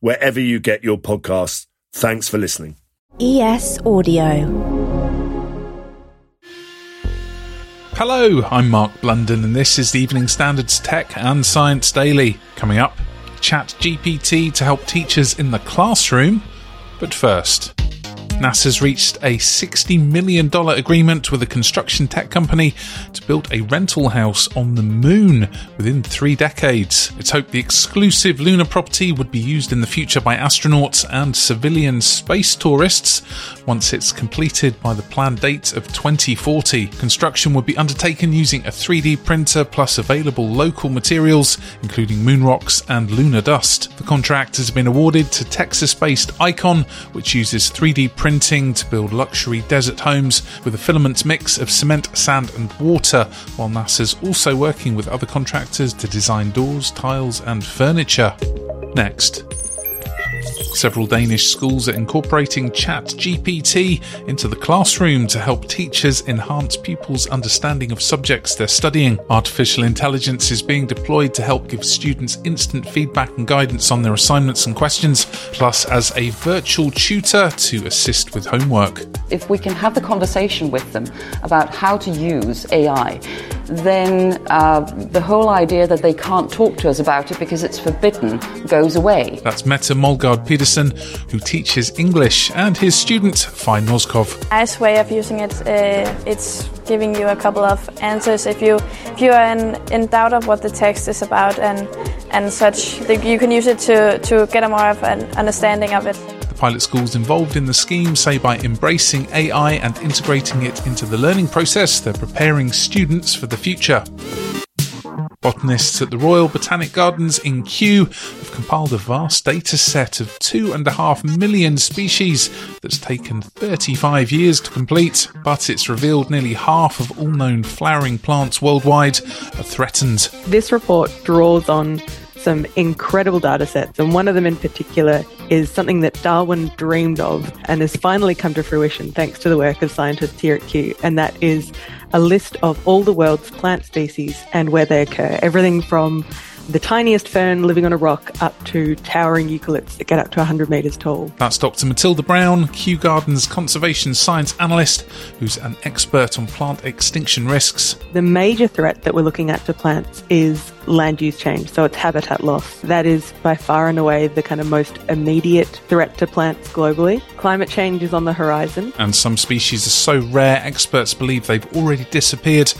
wherever you get your podcasts. Thanks for listening. ES Audio. Hello, I'm Mark Blunden, and this is the Evening Standards Tech and Science Daily. Coming up, Chat GPT to help teachers in the classroom. But first, NASA's reached a $60 million agreement with a construction tech company to build a rental house on the moon within three decades. It's hoped the exclusive lunar property would be used in the future by astronauts and civilian space tourists once it's completed by the planned date of 2040. Construction would be undertaken using a 3D printer plus available local materials, including moon rocks and lunar dust. The contract has been awarded to Texas based Icon, which uses 3D printing printing to build luxury desert homes with a filament mix of cement, sand, and water, while NASA's also working with other contractors to design doors, tiles, and furniture. Next. Several Danish schools are incorporating ChatGPT into the classroom to help teachers enhance pupils' understanding of subjects they're studying. Artificial intelligence is being deployed to help give students instant feedback and guidance on their assignments and questions, plus as a virtual tutor to assist with homework. If we can have the conversation with them about how to use AI, then uh, the whole idea that they can't talk to us about it because it's forbidden goes away. That's Mette Molgaard Pedersen, who teaches English, and his student, Fine Noskov. Nice way of using it. Uh, it's giving you a couple of answers if you if you are in, in doubt of what the text is about and and such. You can use it to to get a more of an understanding of it. The pilot schools involved in the scheme say by embracing AI and integrating it into the learning process, they're preparing students for the future. Botanists at the Royal Botanic Gardens in Kew have compiled a vast data set of 2.5 million species that's taken 35 years to complete, but it's revealed nearly half of all known flowering plants worldwide are threatened. This report draws on some incredible data sets, and one of them in particular is something that Darwin dreamed of and has finally come to fruition thanks to the work of scientists here at Kew, and that is a list of all the world's plant species and where they occur. Everything from the tiniest fern living on a rock up to towering eucalypts that get up to 100 metres tall. That's Dr. Matilda Brown, Kew Gardens conservation science analyst, who's an expert on plant extinction risks. The major threat that we're looking at to plants is land use change, so it's habitat loss. That is by far and away the kind of most immediate threat to plants globally. Climate change is on the horizon. And some species are so rare, experts believe they've already disappeared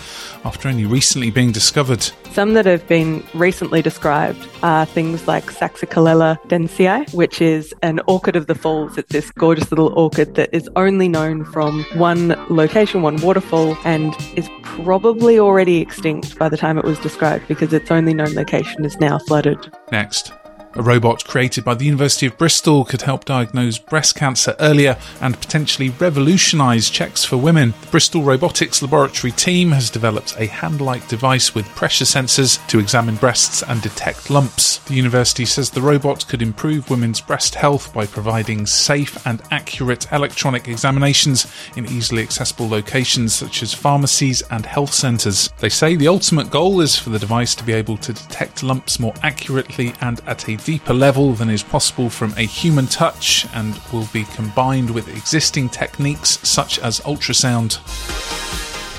after only recently being discovered. Some that have been recently described are things like Saxicolella densii, which is an orchid of the falls. It's this gorgeous little orchid that is only known from one location, one waterfall, and is probably already extinct by the time it was described because its only known location is now flooded. Next. A robot created by the University of Bristol could help diagnose breast cancer earlier and potentially revolutionise checks for women. The Bristol Robotics Laboratory team has developed a hand like device with pressure sensors to examine breasts and detect lumps. The university says the robot could improve women's breast health by providing safe and accurate electronic examinations in easily accessible locations such as pharmacies and health centres. They say the ultimate goal is for the device to be able to detect lumps more accurately and at a deeper level than is possible from a human touch and will be combined with existing techniques such as ultrasound.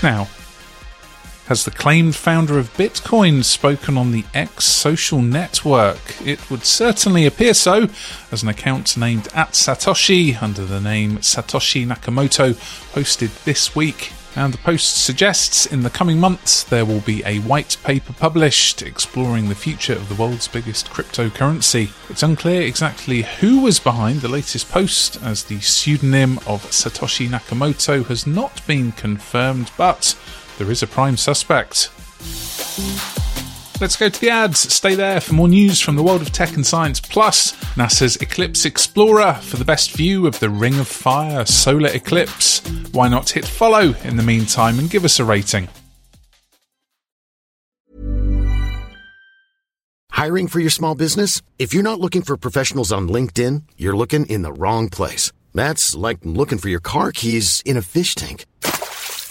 Now, Has the claimed founder of Bitcoin spoken on the X social network? It would certainly appear so, as an account named at Satoshi under the name Satoshi Nakamoto posted this week. And the post suggests in the coming months there will be a white paper published exploring the future of the world's biggest cryptocurrency. It's unclear exactly who was behind the latest post, as the pseudonym of Satoshi Nakamoto has not been confirmed, but there is a prime suspect. Let's go to the ads. Stay there for more news from the world of tech and science. Plus, NASA's Eclipse Explorer for the best view of the Ring of Fire solar eclipse. Why not hit follow in the meantime and give us a rating? Hiring for your small business? If you're not looking for professionals on LinkedIn, you're looking in the wrong place. That's like looking for your car keys in a fish tank.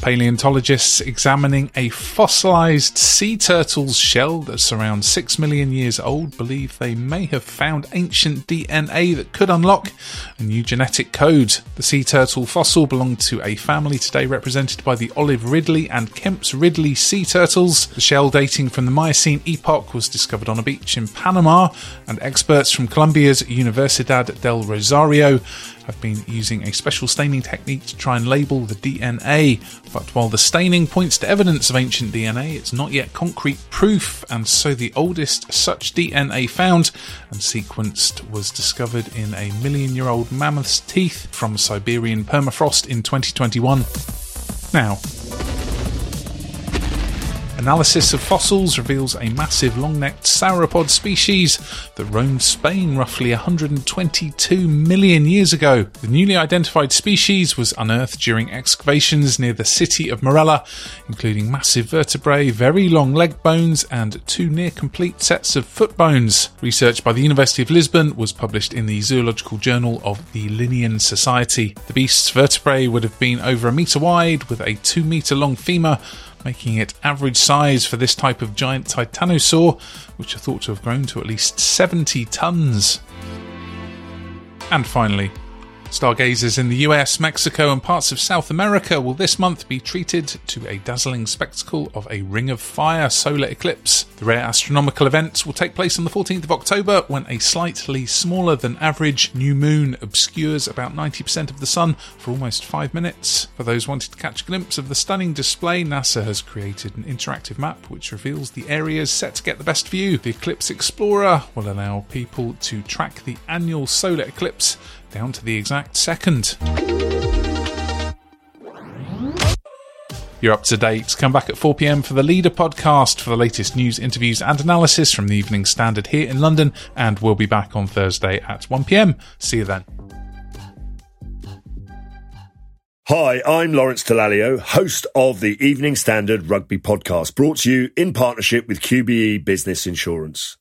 Paleontologists examining a fossilized sea turtle's shell that's around 6 million years old believe they may have found ancient DNA that could unlock a new genetic code. The sea turtle fossil belonged to a family today represented by the olive ridley and Kemp's ridley sea turtles. The shell dating from the Miocene epoch was discovered on a beach in Panama, and experts from Colombia's Universidad del Rosario have been using a special staining technique to try and label the DNA. But while the staining points to evidence of ancient DNA, it's not yet concrete proof, and so the oldest such DNA found and sequenced was discovered in a million year old mammoth's teeth from Siberian permafrost in 2021. Now, Analysis of fossils reveals a massive long necked sauropod species that roamed Spain roughly 122 million years ago. The newly identified species was unearthed during excavations near the city of Morella, including massive vertebrae, very long leg bones, and two near complete sets of foot bones. Research by the University of Lisbon was published in the Zoological Journal of the Linnean Society. The beast's vertebrae would have been over a metre wide, with a two metre long femur making it average size for this type of giant titanosaur, which are thought to have grown to at least 70 tons. And finally, Stargazers in the US, Mexico, and parts of South America will this month be treated to a dazzling spectacle of a Ring of Fire solar eclipse. The rare astronomical event will take place on the 14th of October when a slightly smaller than average new moon obscures about 90% of the sun for almost five minutes. For those wanting to catch a glimpse of the stunning display, NASA has created an interactive map which reveals the areas set to get the best view. The Eclipse Explorer will allow people to track the annual solar eclipse down to the exact second. You're up to date. Come back at 4 pm for the Leader podcast for the latest news, interviews, and analysis from the Evening Standard here in London. And we'll be back on Thursday at 1 pm. See you then. Hi, I'm Lawrence Dallaglio, host of the Evening Standard Rugby podcast, brought to you in partnership with QBE Business Insurance.